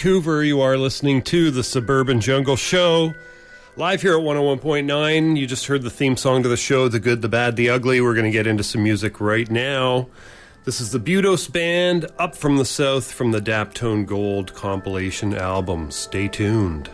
Vancouver. You are listening to the Suburban Jungle Show. Live here at 101.9. You just heard the theme song to the show, The Good, the Bad, the Ugly. We're going to get into some music right now. This is the Budos Band, Up from the South, from the Daptone Gold compilation album. Stay tuned.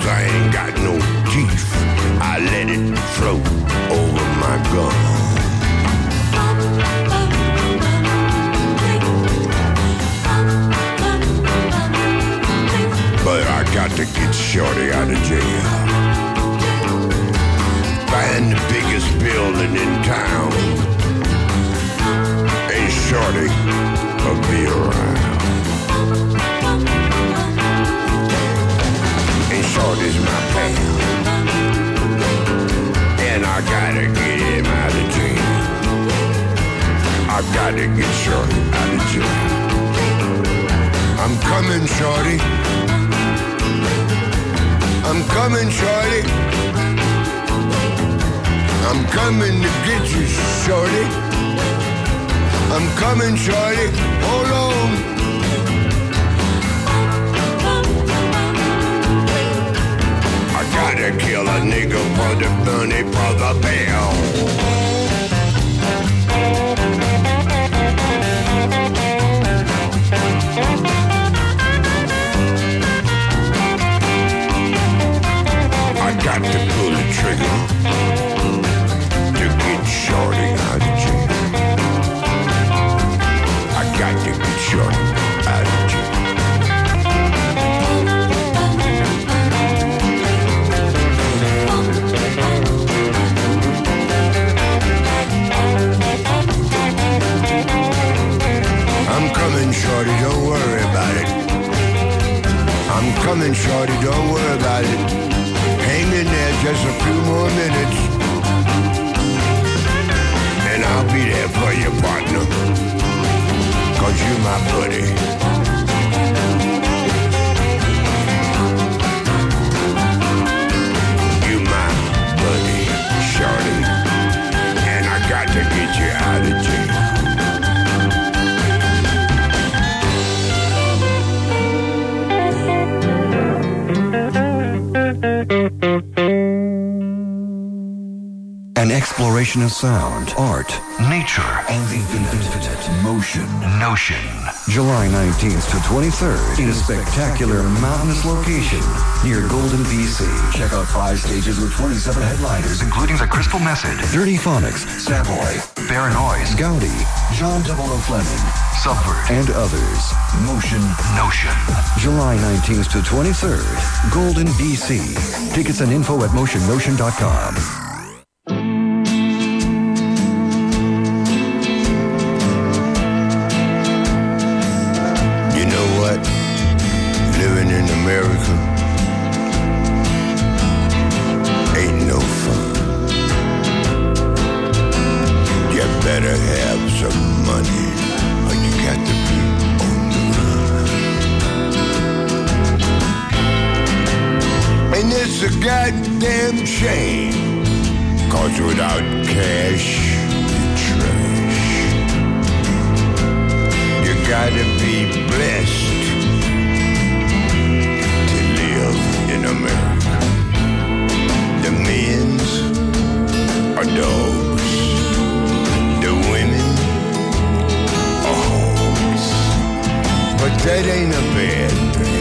Cause I ain't got no teeth. I let it float over my gum. But I got to get Shorty out of jail. Find the biggest building in town. And Shorty will be around shorty's my pal. And I gotta get him out of jail. I gotta get shorty out of jail. I'm coming, shorty. I'm coming, shorty. I'm coming to get you, shorty. I'm coming, shorty. Hold on. gotta kill a nigga for the money for the bill. I got to pull the trigger. Coming, shorty, don't worry about it. Hang in there just a few more minutes. And I'll be there for you, partner. Cause you my buddy. You my buddy, shorty. And I got to get you out of jail. Exploration of sound, art, nature, and the infinite motion. Notion. July 19th to 23rd in a spectacular mountainous location near Golden, BC. Check out five stages with 27 headliners, including The Crystal Method, Dirtyphonics, Savoy, Noise, Gaudi, John Double O Fleming, Subvert, and others. Motion Notion. July 19th to 23rd, Golden, BC. Tickets and info at motionnotion.com. without cash, you're trash. You gotta be blessed to live in America. The men's are dogs. The women are hogs. But that ain't a bad thing.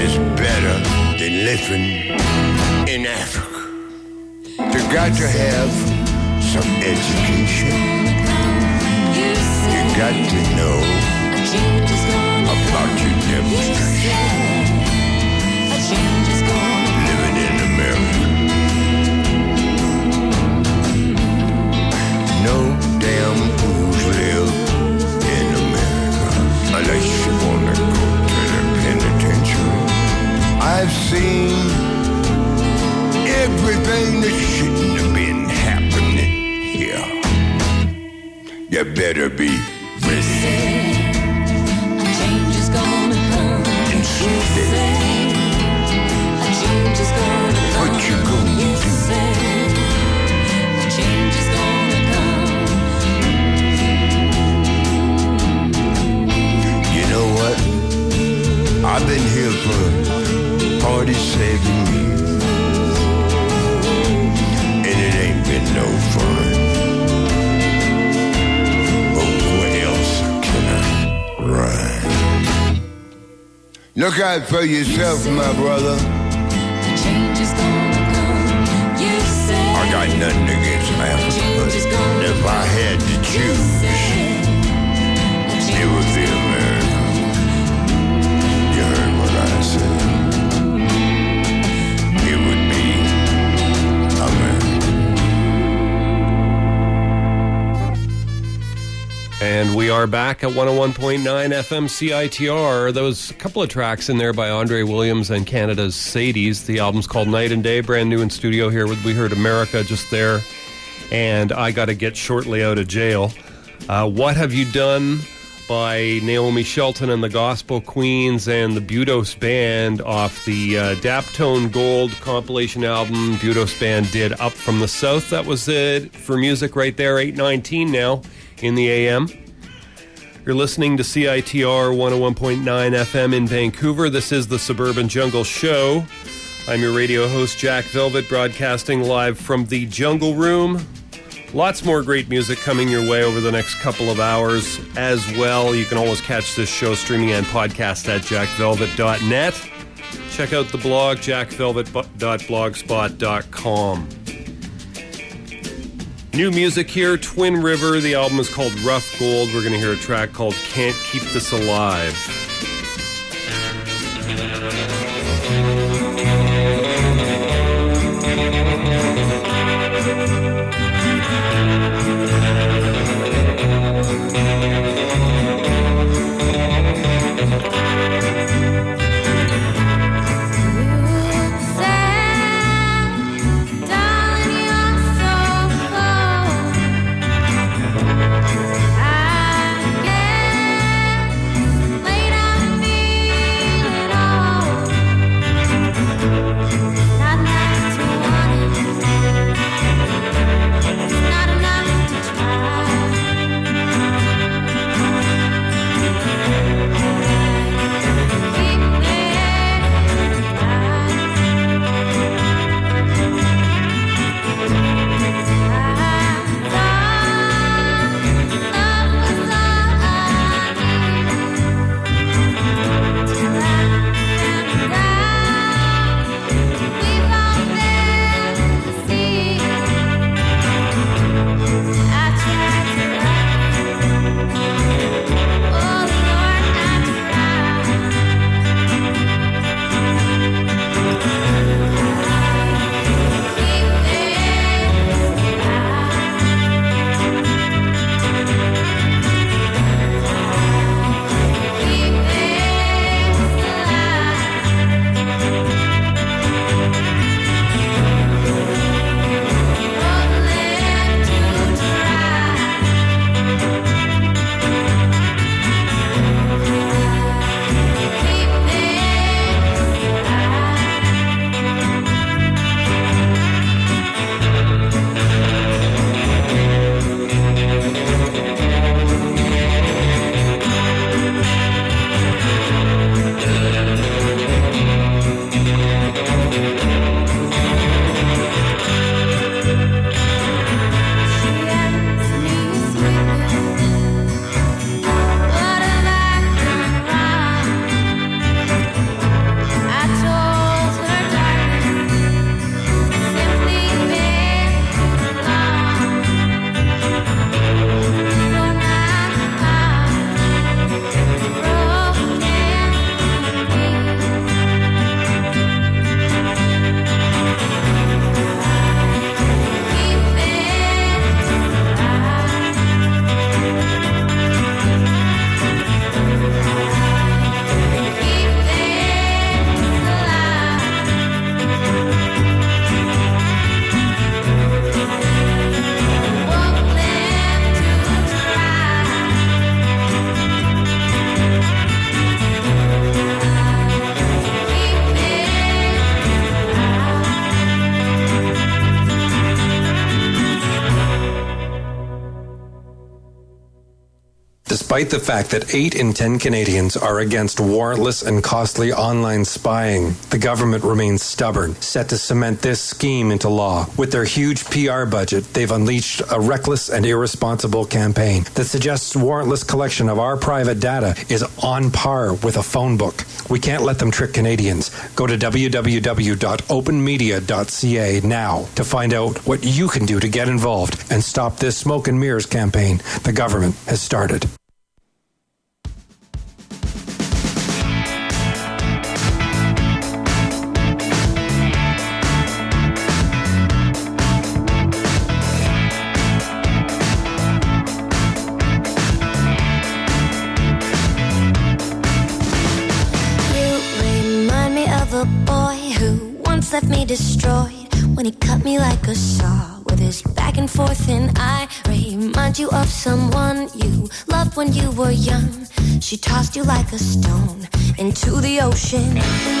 It's better than living in Africa. Got to have some education. You got to know about your demonstration. Living in America. No damn fools live in America unless you want to go to the penitentiary. I've seen everything that shouldn't have been happening here. You better be ready and steady. What you gonna do? Said, a change is gonna come. You know what? I've been here for 47 years. No fun. Oh, but where else can I run? Look out for yourself, my brother. I got nothing against Africa, but if I had to choose, And we are back at 101.9 FM CITR. A couple of tracks in there by Andre Williams and Canada's Sadies. The album's called Night and Day, brand new in studio here. We heard America just there. And I Gotta Get Shorty Out of Jail. Uh, what Have You Done by Naomi Shelton and the Gospel Queens and the Budos Band off the uh, Daptone Gold compilation album. Budos Band did Up from the South. That was it for music right there, 819 now in the AM. You're listening to CITR 101.9 FM in Vancouver. This is the Suburban Jungle Show. I'm your radio host, Jack Velvet, broadcasting live from the Jungle Room. Lots more great music coming your way over the next couple of hours as well. You can always catch this show streaming and podcast at jackvelvet.net. Check out the blog, jackvelvet.blogspot.com. New music here, Twin River. The album is called Rough Gold. We're going to hear a track called Can't Keep This Alive. despite the fact that 8 in 10 Canadians are against warrantless and costly online spying. The government remains stubborn, set to cement this scheme into law. With their huge PR budget, they've unleashed a reckless and irresponsible campaign that suggests warrantless collection of our private data is on par with a phone book. We can't let them trick Canadians. Go to www.openmedia.ca now to find out what you can do to get involved and stop this smoke and mirrors campaign the government has started. like a stone into the ocean.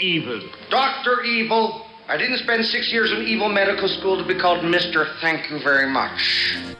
Evil. Dr. Evil. I didn't spend six years in evil medical school to be called Mr. Thank you very much.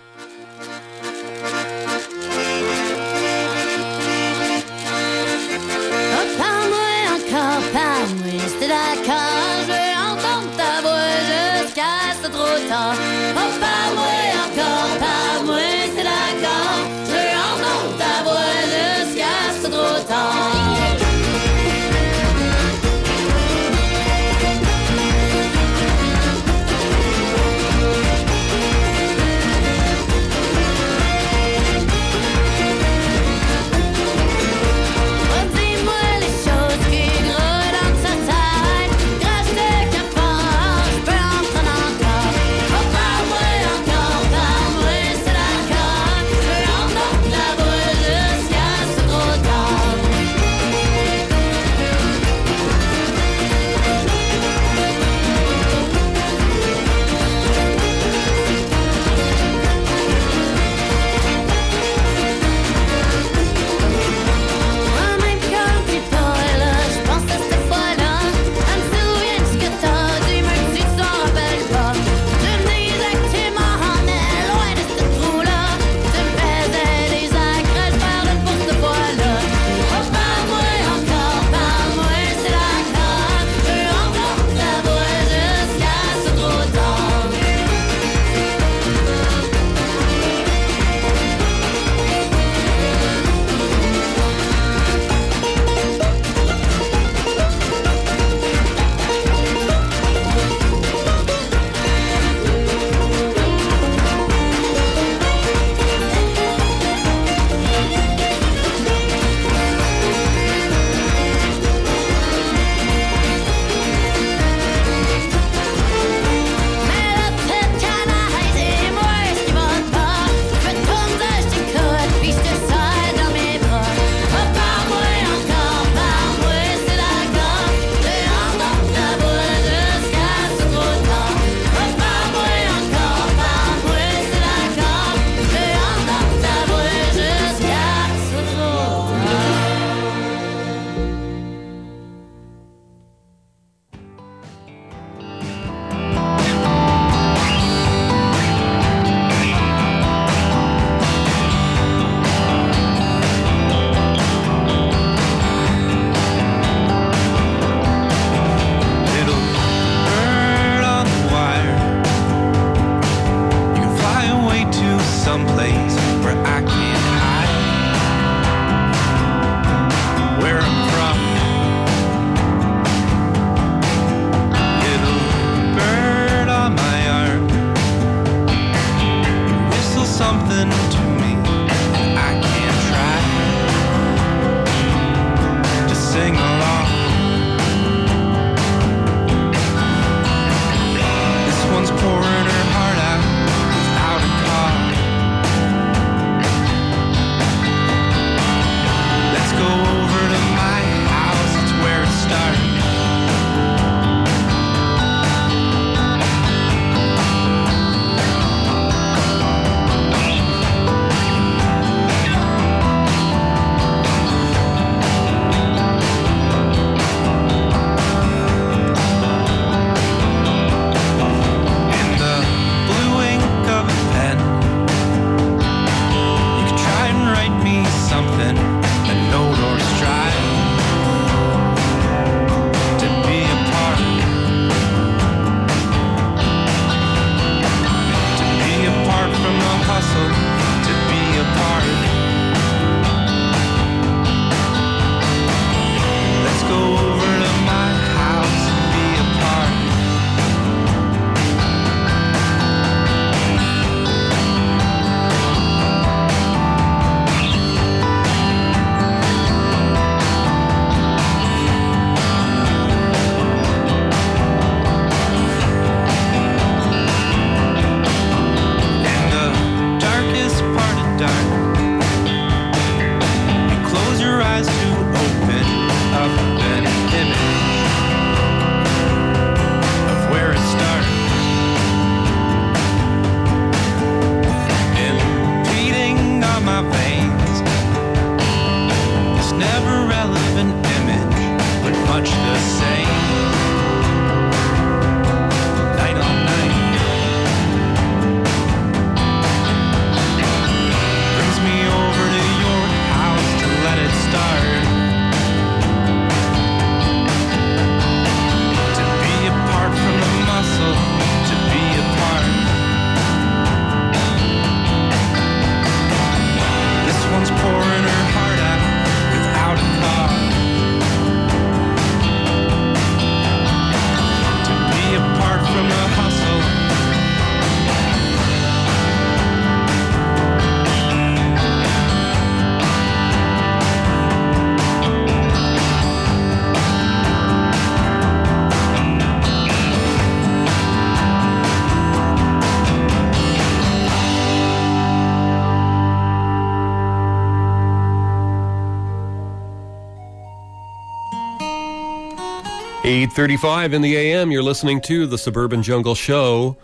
8:35 in the AM. You're listening to the Suburban Jungle Show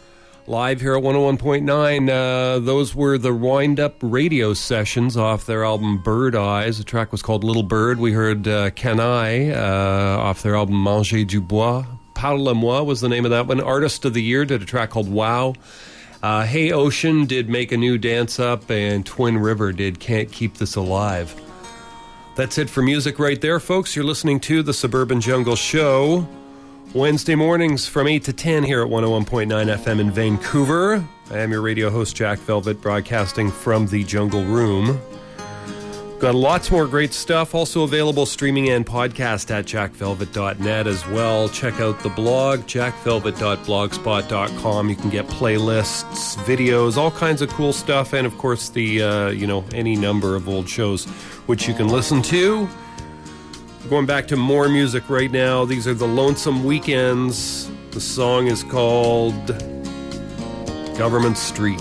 live here at 101.9. Uh, those were the wind-up radio sessions off their album Bird Eyes. The track was called Little Bird. We heard uh, Canaille uh, off their album Manger du Bois. Parle-moi was the name of that one. Artist of the Year did a track called Wow. Uh, hey Ocean did Make a New Dance Up, and Twin River did Can't Keep This Alive. That's it for music right there, folks. You're listening to the Suburban Jungle Show. Wednesday mornings from 8 to 10 here at 101.9 FM in Vancouver. I am your radio host, Jack Velvet, broadcasting from the Jungle Room. Got lots more great stuff, also available streaming and podcast at jackvelvet.net as well. Check out the blog, jackvelvet.blogspot.com. You can get playlists, videos, all kinds of cool stuff, and of course, the, uh, you know, any number of old shows which you can listen to. Going back to more music right now. These are the Lonesome Weekends. The song is called Government Street.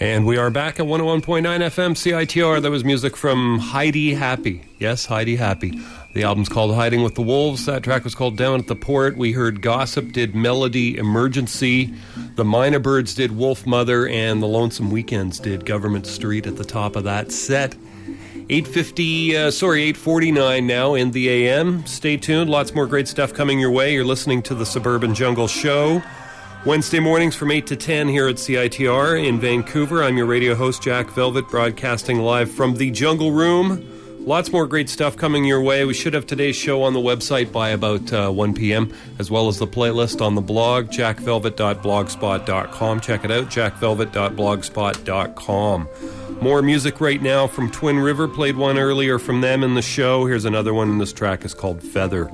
And we are back at 101.9 FM CITR. That was music from Heidi Happy. Yes, Heidi Happy. The album's called Hiding with the Wolves. That track was called Down at the Port. We heard Gossip did Melody Emergency. The Minor Birds did Wolf Mother. And the Lonesome Weekends did Government Street at the top of that set. 850, uh, sorry, 849 now in the AM. Stay tuned. Lots more great stuff coming your way. You're listening to the Suburban Jungle Show. Wednesday mornings from 8 to 10 here at CITR in Vancouver. I'm your radio host, Jack Velvet, broadcasting live from the Jungle Room. Lots more great stuff coming your way. We should have today's show on the website by about uh, 1 p.m., as well as the playlist on the blog, jackvelvet.blogspot.com. Check it out, jackvelvet.blogspot.com. More music right now from Twin River. Played one earlier from them in the show. Here's another one. This track is called. Feather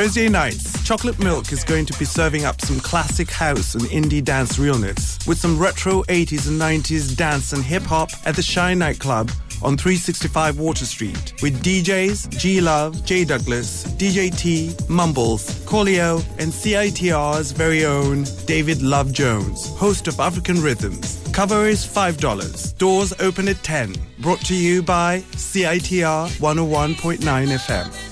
Thursday nights, Chocolate Milk is going to be serving up some classic house and indie dance realness with some retro 80s and 90s dance and hip hop at the Shine Nightclub on 365 Water Street with DJs G Love, J Douglas, DJ T, Mumbles, Colio, and CITR's very own David Love Jones, host of African Rhythms. Cover is $5. Doors open at 10. Brought to you by CITR 101.9 FM.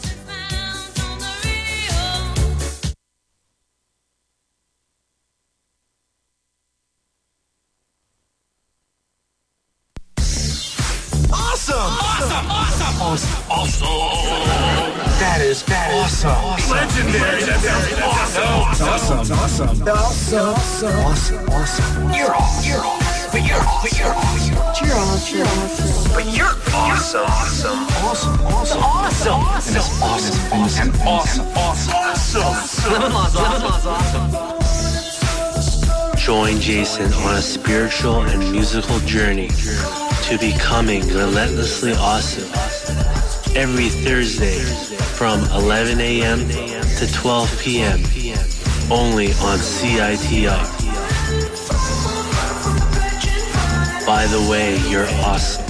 spiritual and musical journey to becoming relentlessly awesome every Thursday from 11 a.m. to 12 p.m. only on CITR. By the way, you're awesome.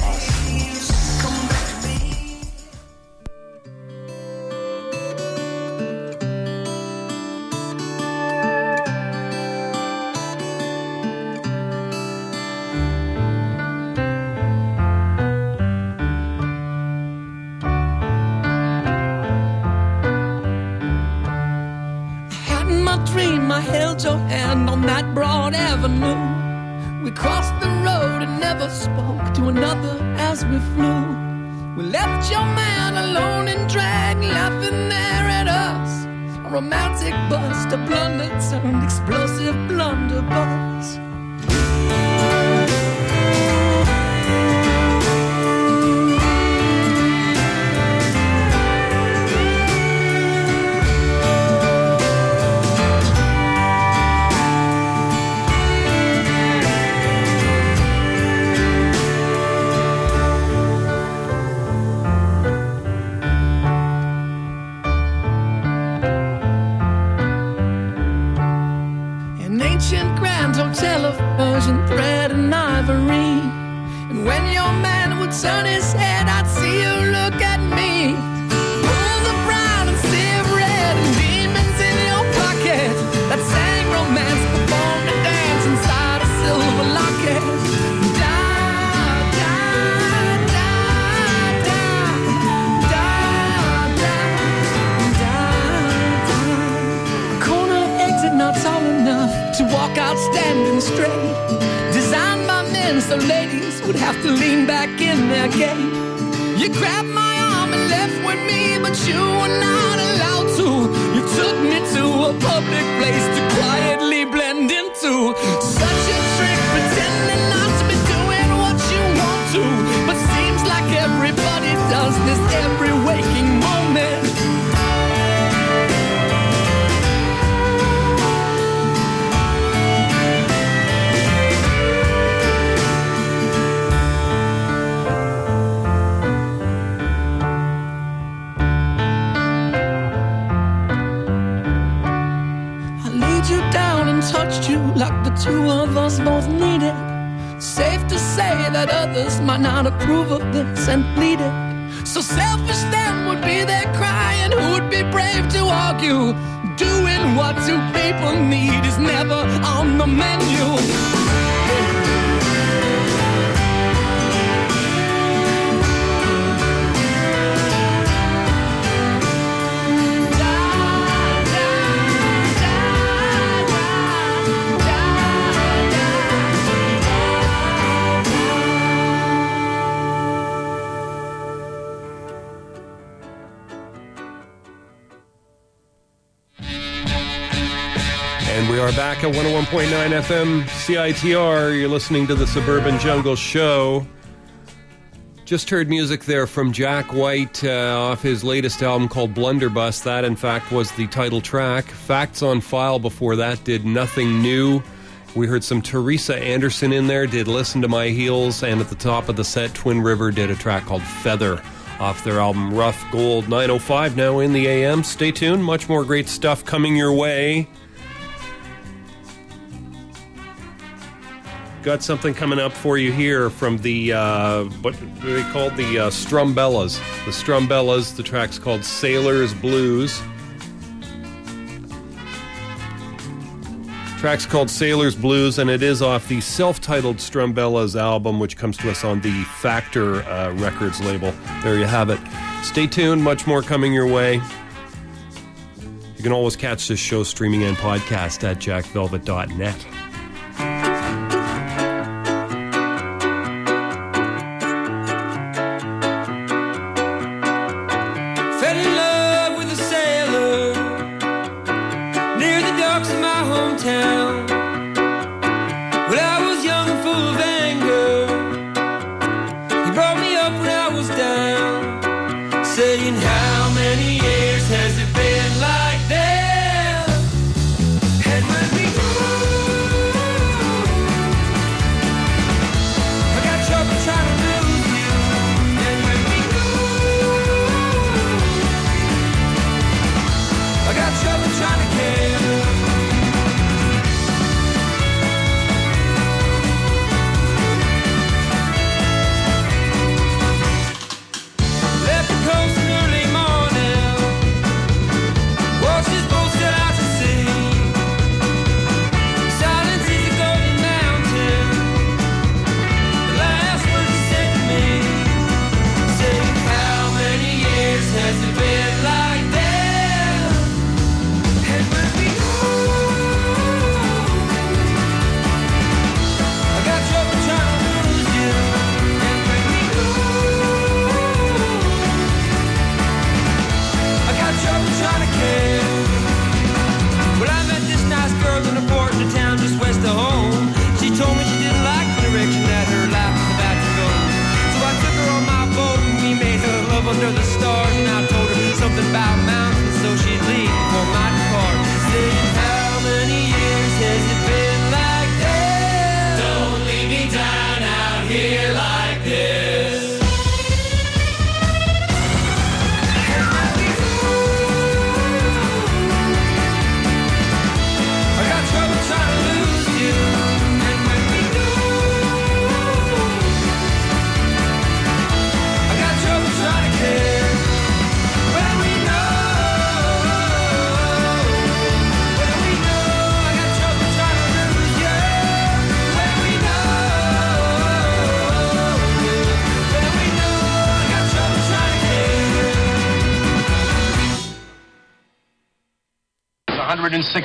A approve of this and 101.9 FM CITR. You're listening to the Suburban Jungle Show. Just heard music there from Jack White uh, off his latest album called Blunderbuss. That, in fact, was the title track. Facts on File before that did Nothing New. We heard some Theresa Andersson in there, did Listen to My Heels, and at the top of the set, Twin River did a track called Feather off their album Rough Gold 905 now in the AM. Stay tuned, much more great stuff coming your way. Got something coming up for you here from the uh, what they called the uh, Strumbellas. The Strumbellas. The track's called Sailor's Blues. Track's called Sailor's Blues, and it is off the self-titled Strumbellas album, which comes to us on the Factor uh, Records label. There you have it. Stay tuned. Much more coming your way. You can always catch this show streaming and podcast at jackvelvet.net.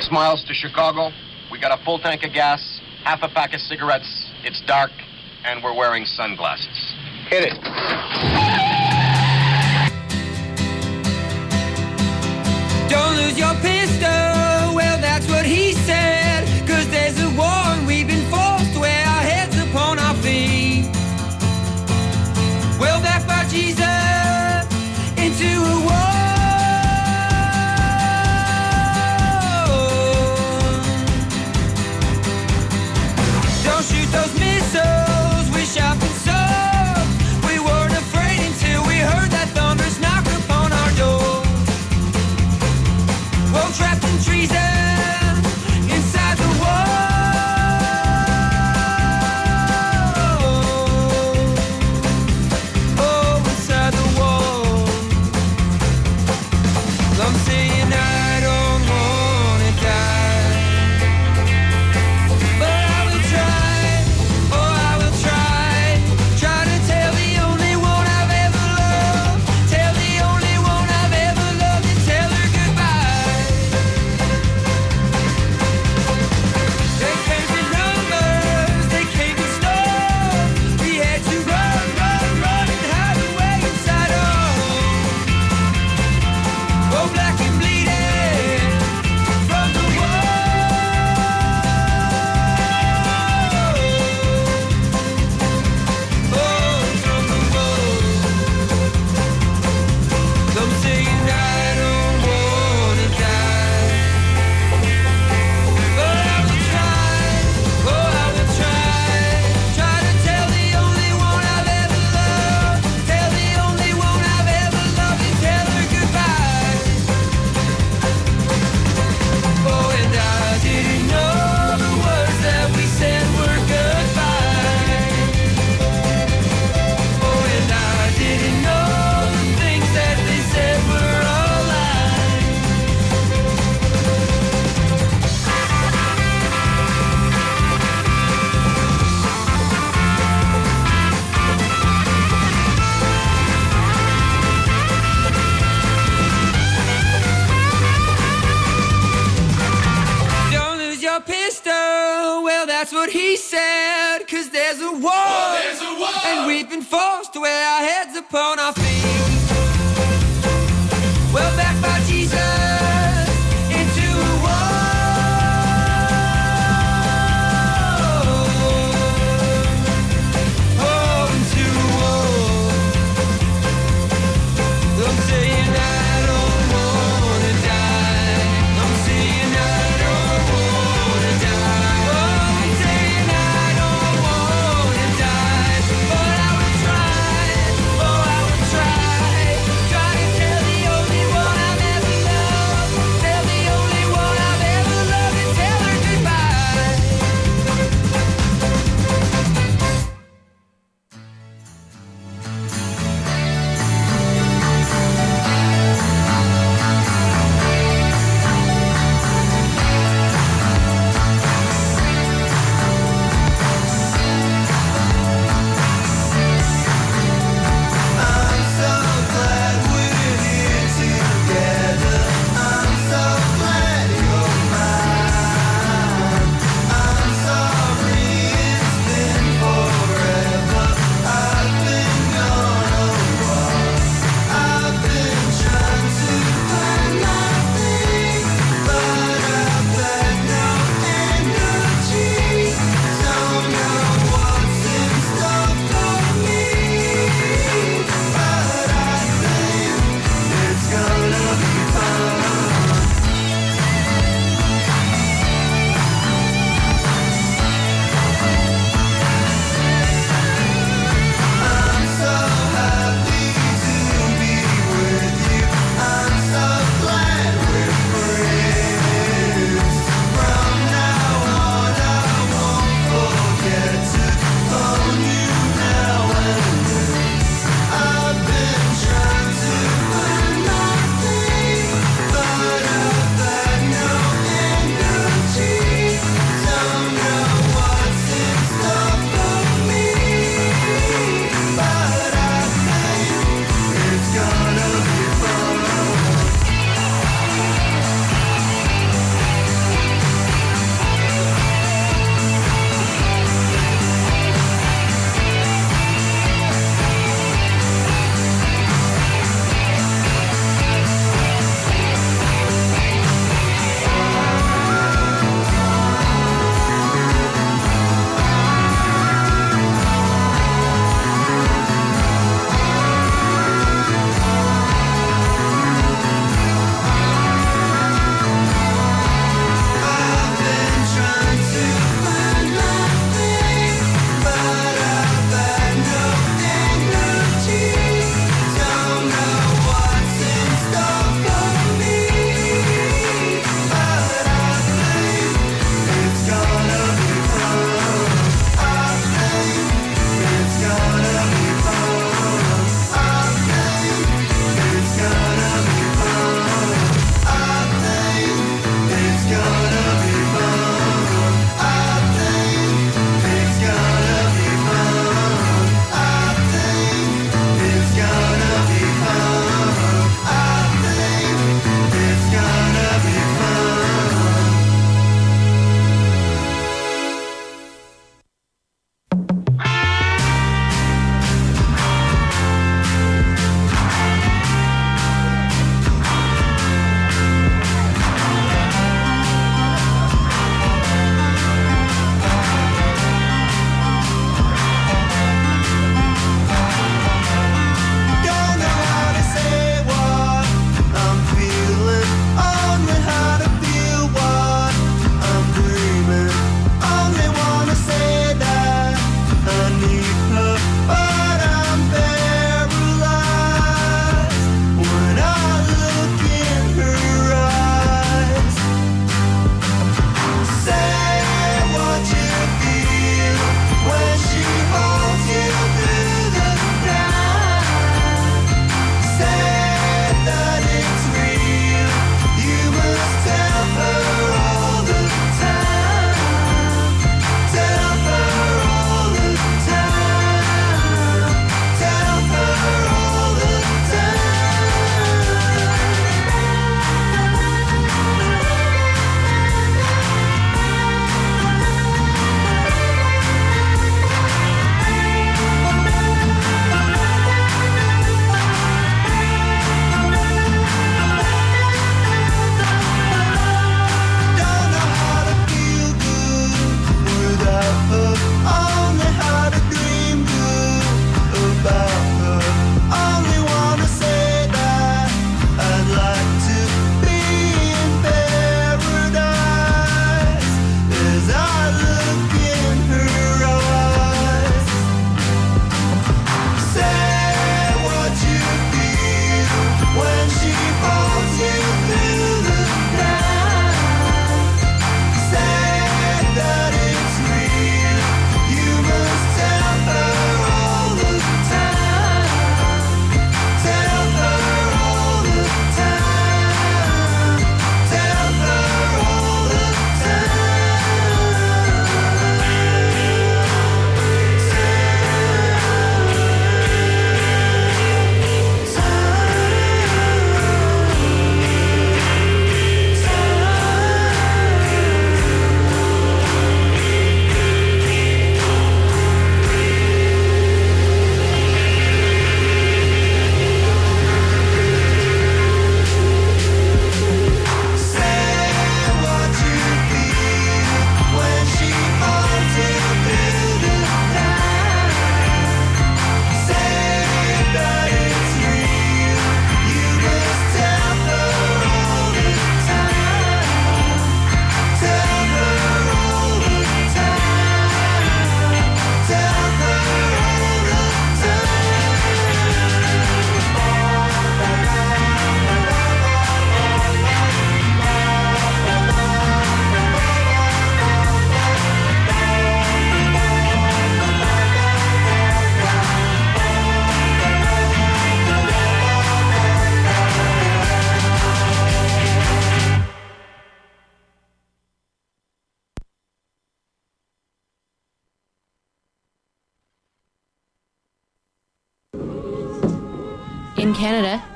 six miles to Chicago. We got a full tank of gas, half a pack of cigarettes. It's dark, and we're wearing sunglasses. Hit it. Don't lose your pistol. been forced to wear our heads upon our feet.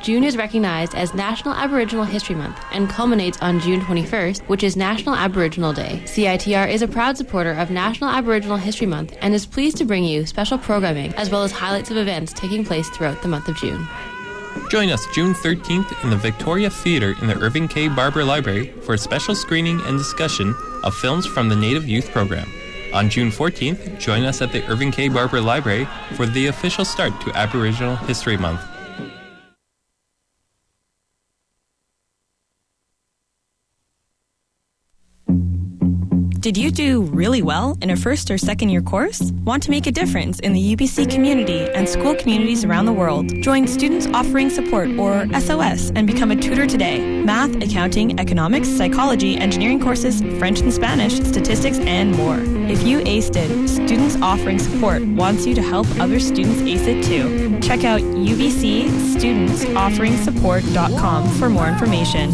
June is recognized as National Aboriginal History Month and culminates on June 21st, which is National Aboriginal Day. CITR is a proud supporter of National Aboriginal History Month and is pleased to bring you special programming as well as highlights of events taking place throughout the month of June. Join us June 13th in the Victoria Theatre in the Irving K. Barber Library for a special screening and discussion of films from the Native Youth Program. On June 14th, join us at the Irving K. Barber Library for the official start to Aboriginal History Month. Did you do really well in a first or second year course? Want to make a difference in the UBC community and school communities around the world? Join Students Offering Support or SOS and become a tutor today. Math, accounting, economics, psychology, engineering courses, French and Spanish, statistics, and more. If you aced it, Students Offering Support wants you to help other students ace it too. Check out ubcstudentsofferingssupport.com for more information.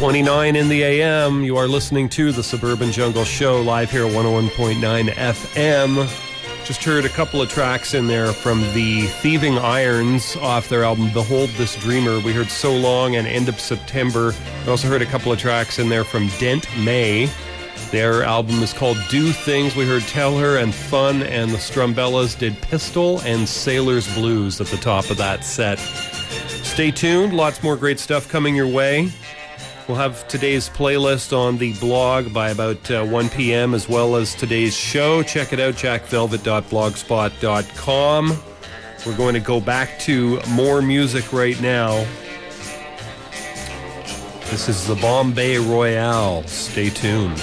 Baby, scratching at your door. 929 in the AM. You are listening to the Suburban Jungle Show live here at 101.9 FM. Just heard a couple of tracks in there from the Thieving Irons off their album Behold This Dreamer. We heard So Long and End of September. We also heard a couple of tracks in there from Dent May. Their album is called Do Things. We heard Tell Her and Fun, and the Strumbellas did Pistol and Sailor's Blues at the top of that set. Stay tuned, lots more great stuff coming your way. We'll have today's playlist on the blog by about uh, 1 p.m. as well as today's show. Check it out, jackvelvet.blogspot.com. We're going to go back to more music right now. This is the Bombay Royale. Stay tuned.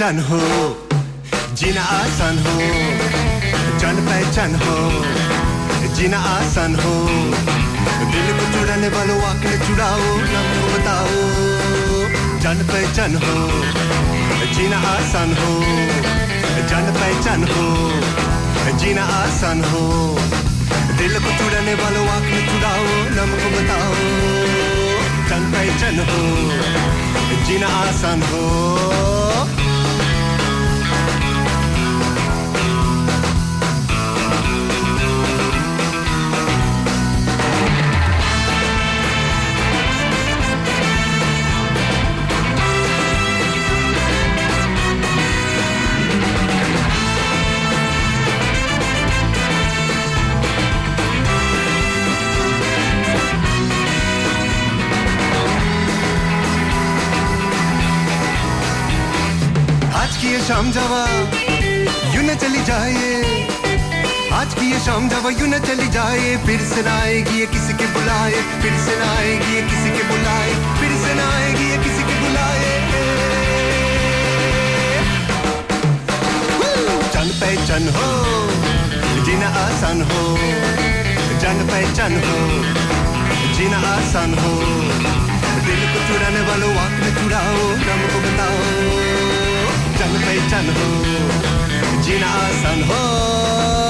पहचान हो, जीना आसान हो, जान पहचान हो, जीना आसान हो। दिल को चुराने वालों, आँखें चुराओ, नाम बताओ। जान पहचान हो, जीना आसान हो, जान पहचान हो, जीना आसान हो। दिल को चुराने वालों, आँखें चुराओ, नाम बताओ। जान पहचान हो, जीना आसान हो। शाम जावा, यू न चली जाए। आज की ये शाम जावा, यू न चली जाए। फिर से ना आएगी ये किसी के बुलाए, फिर से ना आएगी ये किसी के बुलाए, फिर से ना आएगी ये किसी के बुलाए। जान पहचान हो, जीना आसान हो। जान पहचान हो, जीना आसान हो। दिल को चुराने वालों आँख में चुराओ नाम को बताओ। वतन पे चन हो जीना आसान हो।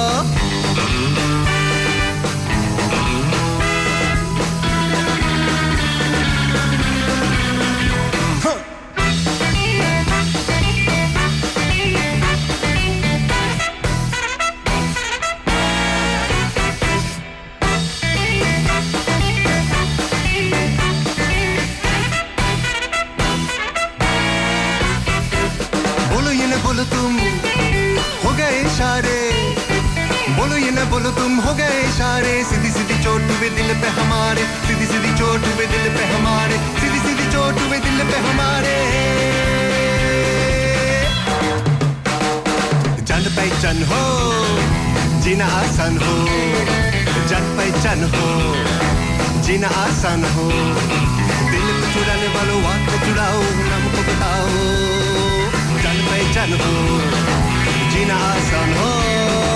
दिल पे हमारे, सीधी सीधी चोट हुए दिल पे हमारे, सीधी सीधी चोट हुए दिल पे हमारे। जान पहचान हो, जीना आसान हो। जान पहचान हो, जीना आसान हो। दिल को चुराने वालों, आँख में चुराओ, नाम को बताओ। जान पहचान हो, जीना आसान हो।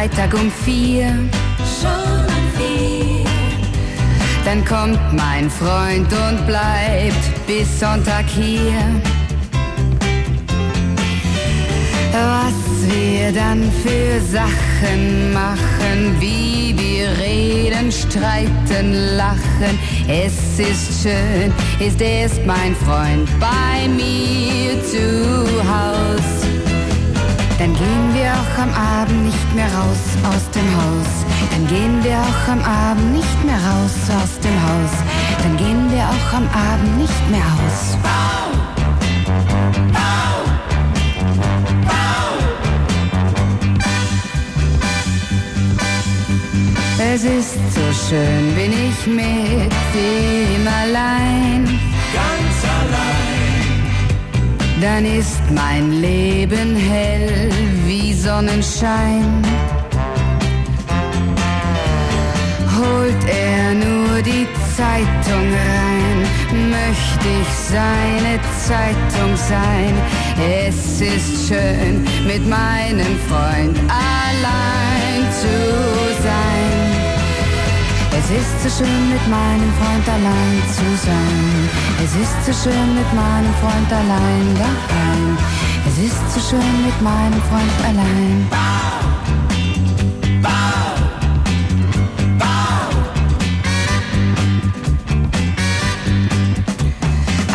Freitag um vier. Schon um vier. Dann kommt mein Freund und bleibt bis Sonntag hier. Was wir dann für Sachen machen, wie wir reden, streiten, lachen. Es ist schön, ist er ist mein Freund bei mir zu Haus. Dann gehen wir auch am Abend nicht mehr raus aus dem Haus. Dann gehen wir auch am Abend nicht mehr raus aus dem Haus. Dann gehen wir auch am Abend nicht mehr aus. Es ist so schön, bin ich mit ihm allein. Ganz allein. Dann ist mein Leben hell wie Sonnenschein. Holt er nur die Zeitung rein, möchte ich seine Zeitung sein. Es ist schön, mit meinem Freund allein zu. Es ist so schön, mit meinem Freund allein zu sein. Es ist so schön, mit meinem Freund allein daheim. Es ist so schön, mit meinem Freund allein.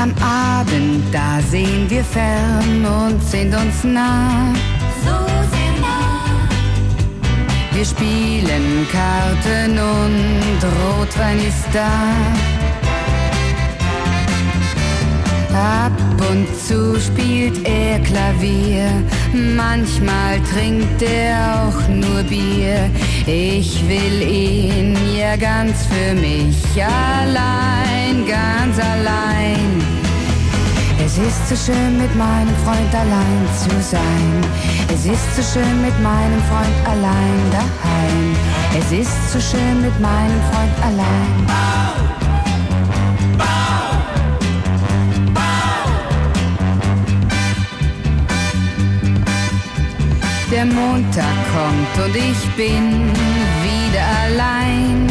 Am Abend, da sehen wir fern und sind uns nah. Wir spielen Karten und Rotwein ist da. Ab und zu spielt er Klavier, manchmal trinkt er auch nur Bier. Ich will ihn ja ganz für mich allein, ganz allein. Es ist so schön, mit meinem Freund allein zu sein. Es ist so schön, mit meinem Freund allein daheim. Es ist so schön, mit meinem Freund allein. Der Montag kommt und ich bin wieder allein.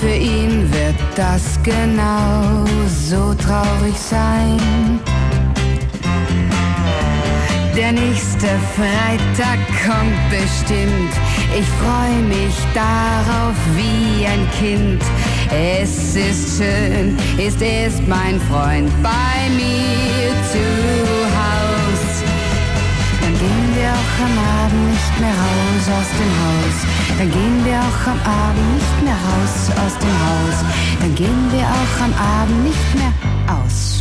Für ihn wird das genau so traurig sein. Der nächste Freitag kommt bestimmt. Ich freue mich darauf wie ein Kind. Es ist schön, ist erst mein Freund bei mir zu Haus. Dann gehen wir auch am Abend nicht mehr raus aus dem Haus. Dann gehen wir auch am Abend nicht mehr raus aus dem Haus. Dann gehen wir auch am Abend nicht mehr aus.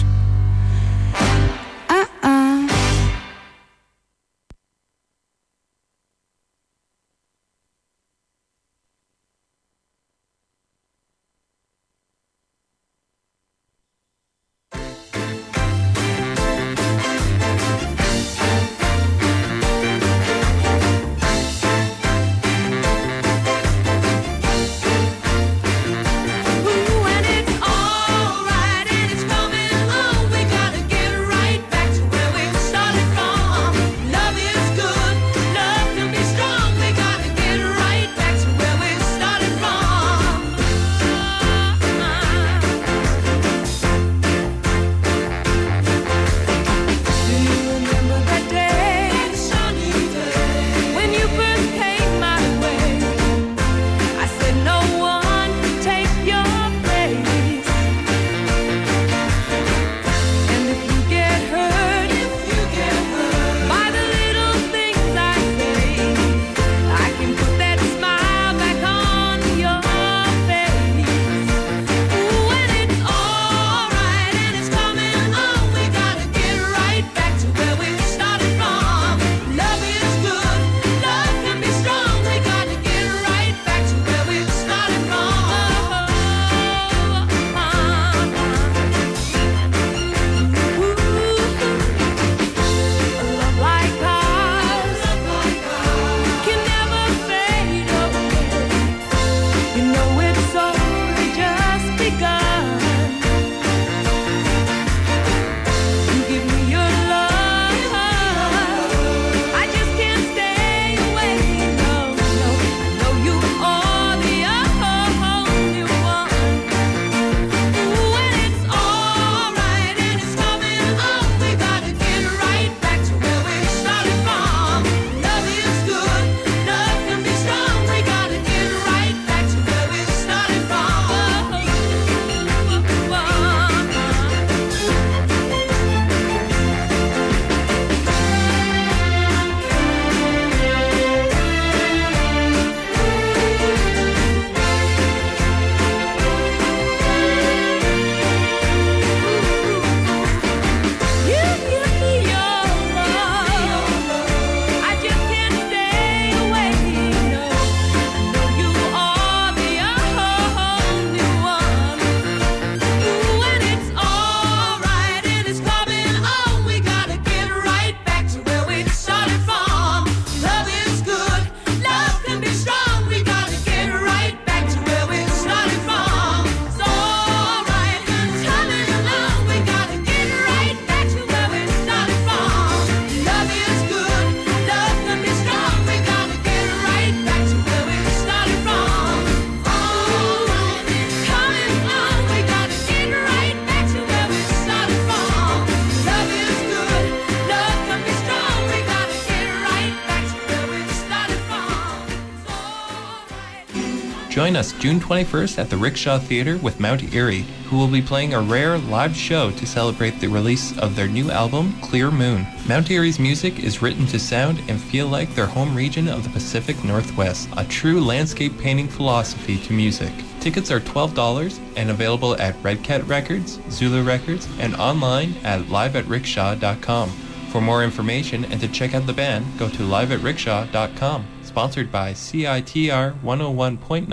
Join us June 21st at the Rickshaw Theater with Mount Eerie, who will be playing a rare live show to celebrate the release of their new album, Clear Moon. Mount Eerie's music is written to sound and feel like their home region of the Pacific Northwest, a true landscape painting philosophy to music. Tickets are $12 and available at Red Cat Records, Zulu Records, and online at liveatrickshaw.com. For more information and to check out the band, go to liveatrickshaw.com. Sponsored by CITR 101.9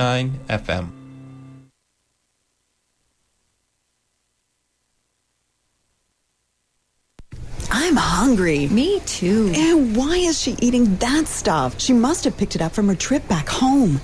FM. I'm hungry. Me too. And why is she eating that stuff? She must have picked it up from her trip back home.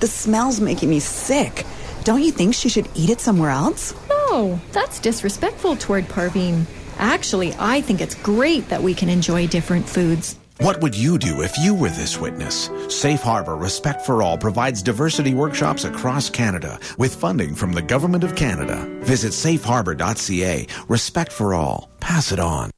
The smell's making me sick. Don't you think she should eat it somewhere else? No, that's disrespectful toward Parveen. Actually, I think it's great that we can enjoy different foods. What would you do if you were this witness? Safe Harbor Respect for All provides diversity workshops across Canada with funding from the Government of Canada. Visit safeharbor.ca. Respect for all. Pass it on.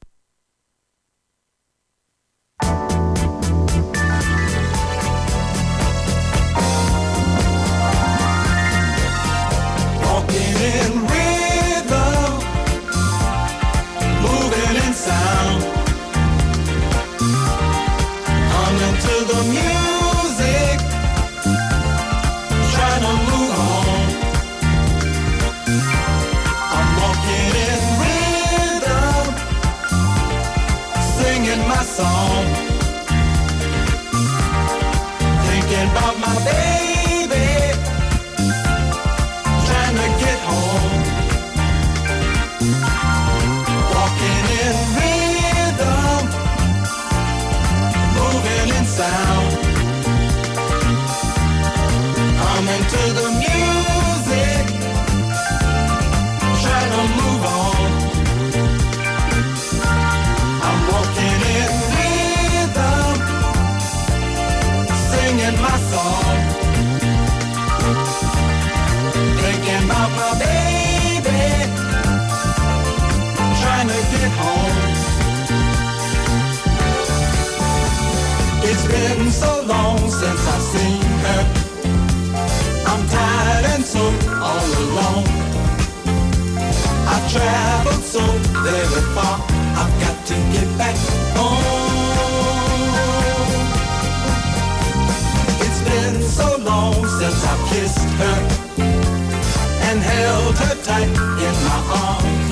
Traveled so very far. I've got to get back home. It's been so long since I've kissed her and held her tight in my arms.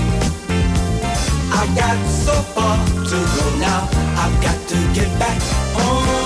I got so far to go now. I've got to get back home.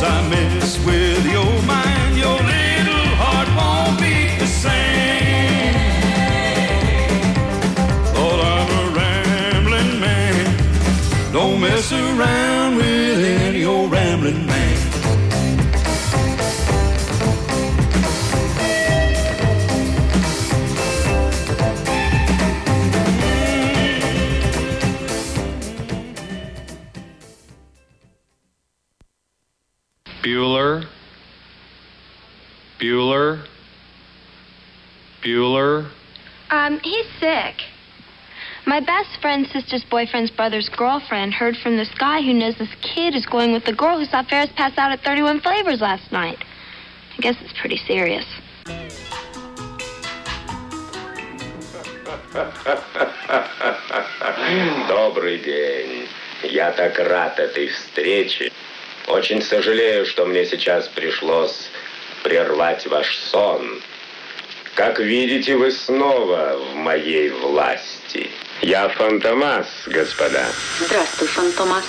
I miss with your mind, your name. My best friend's sister's boyfriend's brother's girlfriend heard from this guy who knows this kid is going with the girl who saw Ferris pass out at 31 Flavors last night. I guess it's pretty serious. Добрый день. Я так рад этой встрече. Очень сожалею, что мне сейчас пришлось прервать ваш сон. Как видите, вы снова в моей власти. Я Фантомас, господа. Здравствуй, Фантомас.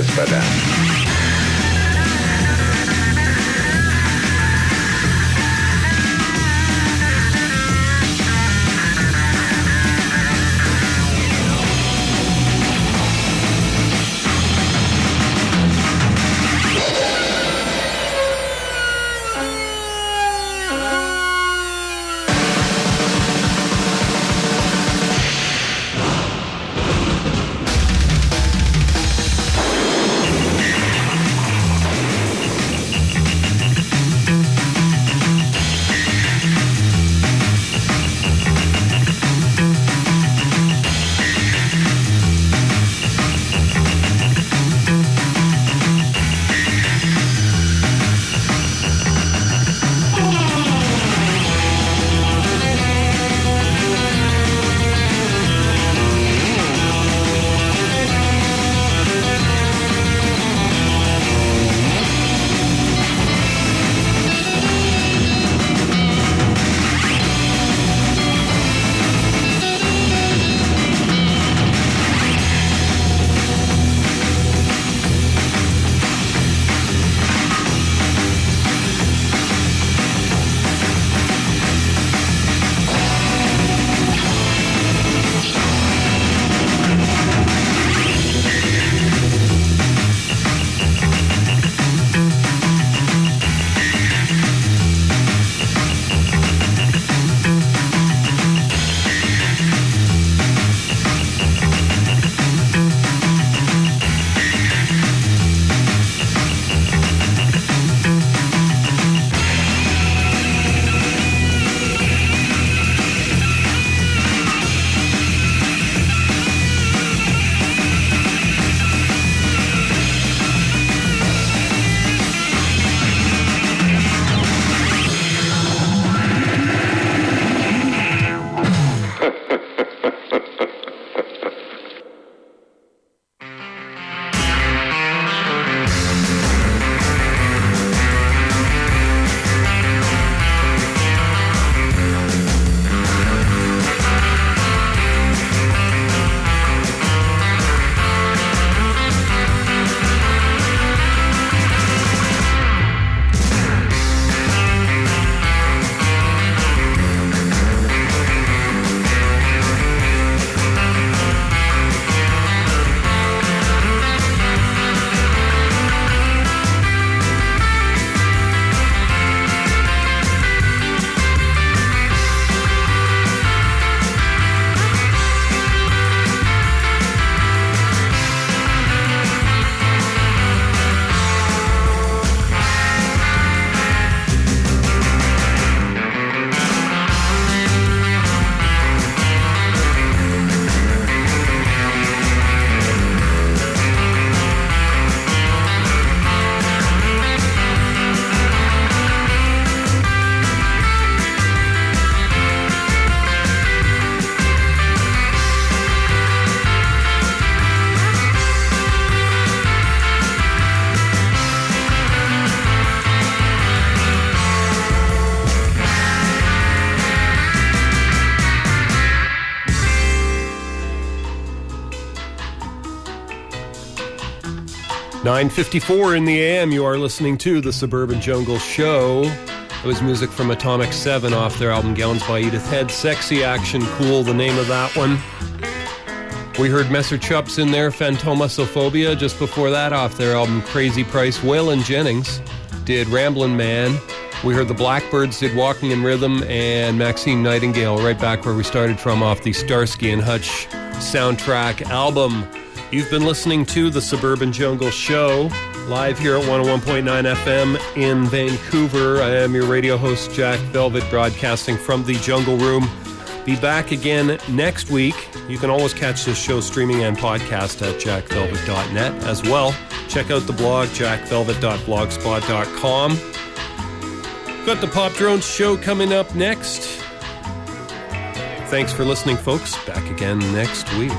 By madame. 954 in the AM, you are listening to the Suburban Jungle Show. It was music from Atomic 7 off their album Gowns by Edith Head. Sexy Action Cool, the name of that one. We heard Messer Chups in there, Phantomasophobia. Just before that, off their album Crazy Price, Waylon Jennings did Ramblin' Man. We heard the Blackbyrds did Walking in Rhythm, and Maxine Nightingale, right back where we started from, off the Starsky and Hutch soundtrack album. You've been listening to the Suburban Jungle Show, live here at 101.9 FM in Vancouver. I am your radio host, Jack Velvet, broadcasting from the Jungle Room. Be back again next week. You can always catch this show streaming and podcast at jackvelvet.net as well. Check out the blog, jackvelvet.blogspot.com. Got the Pop Drones show coming up next. Thanks for listening, folks. Back again next week.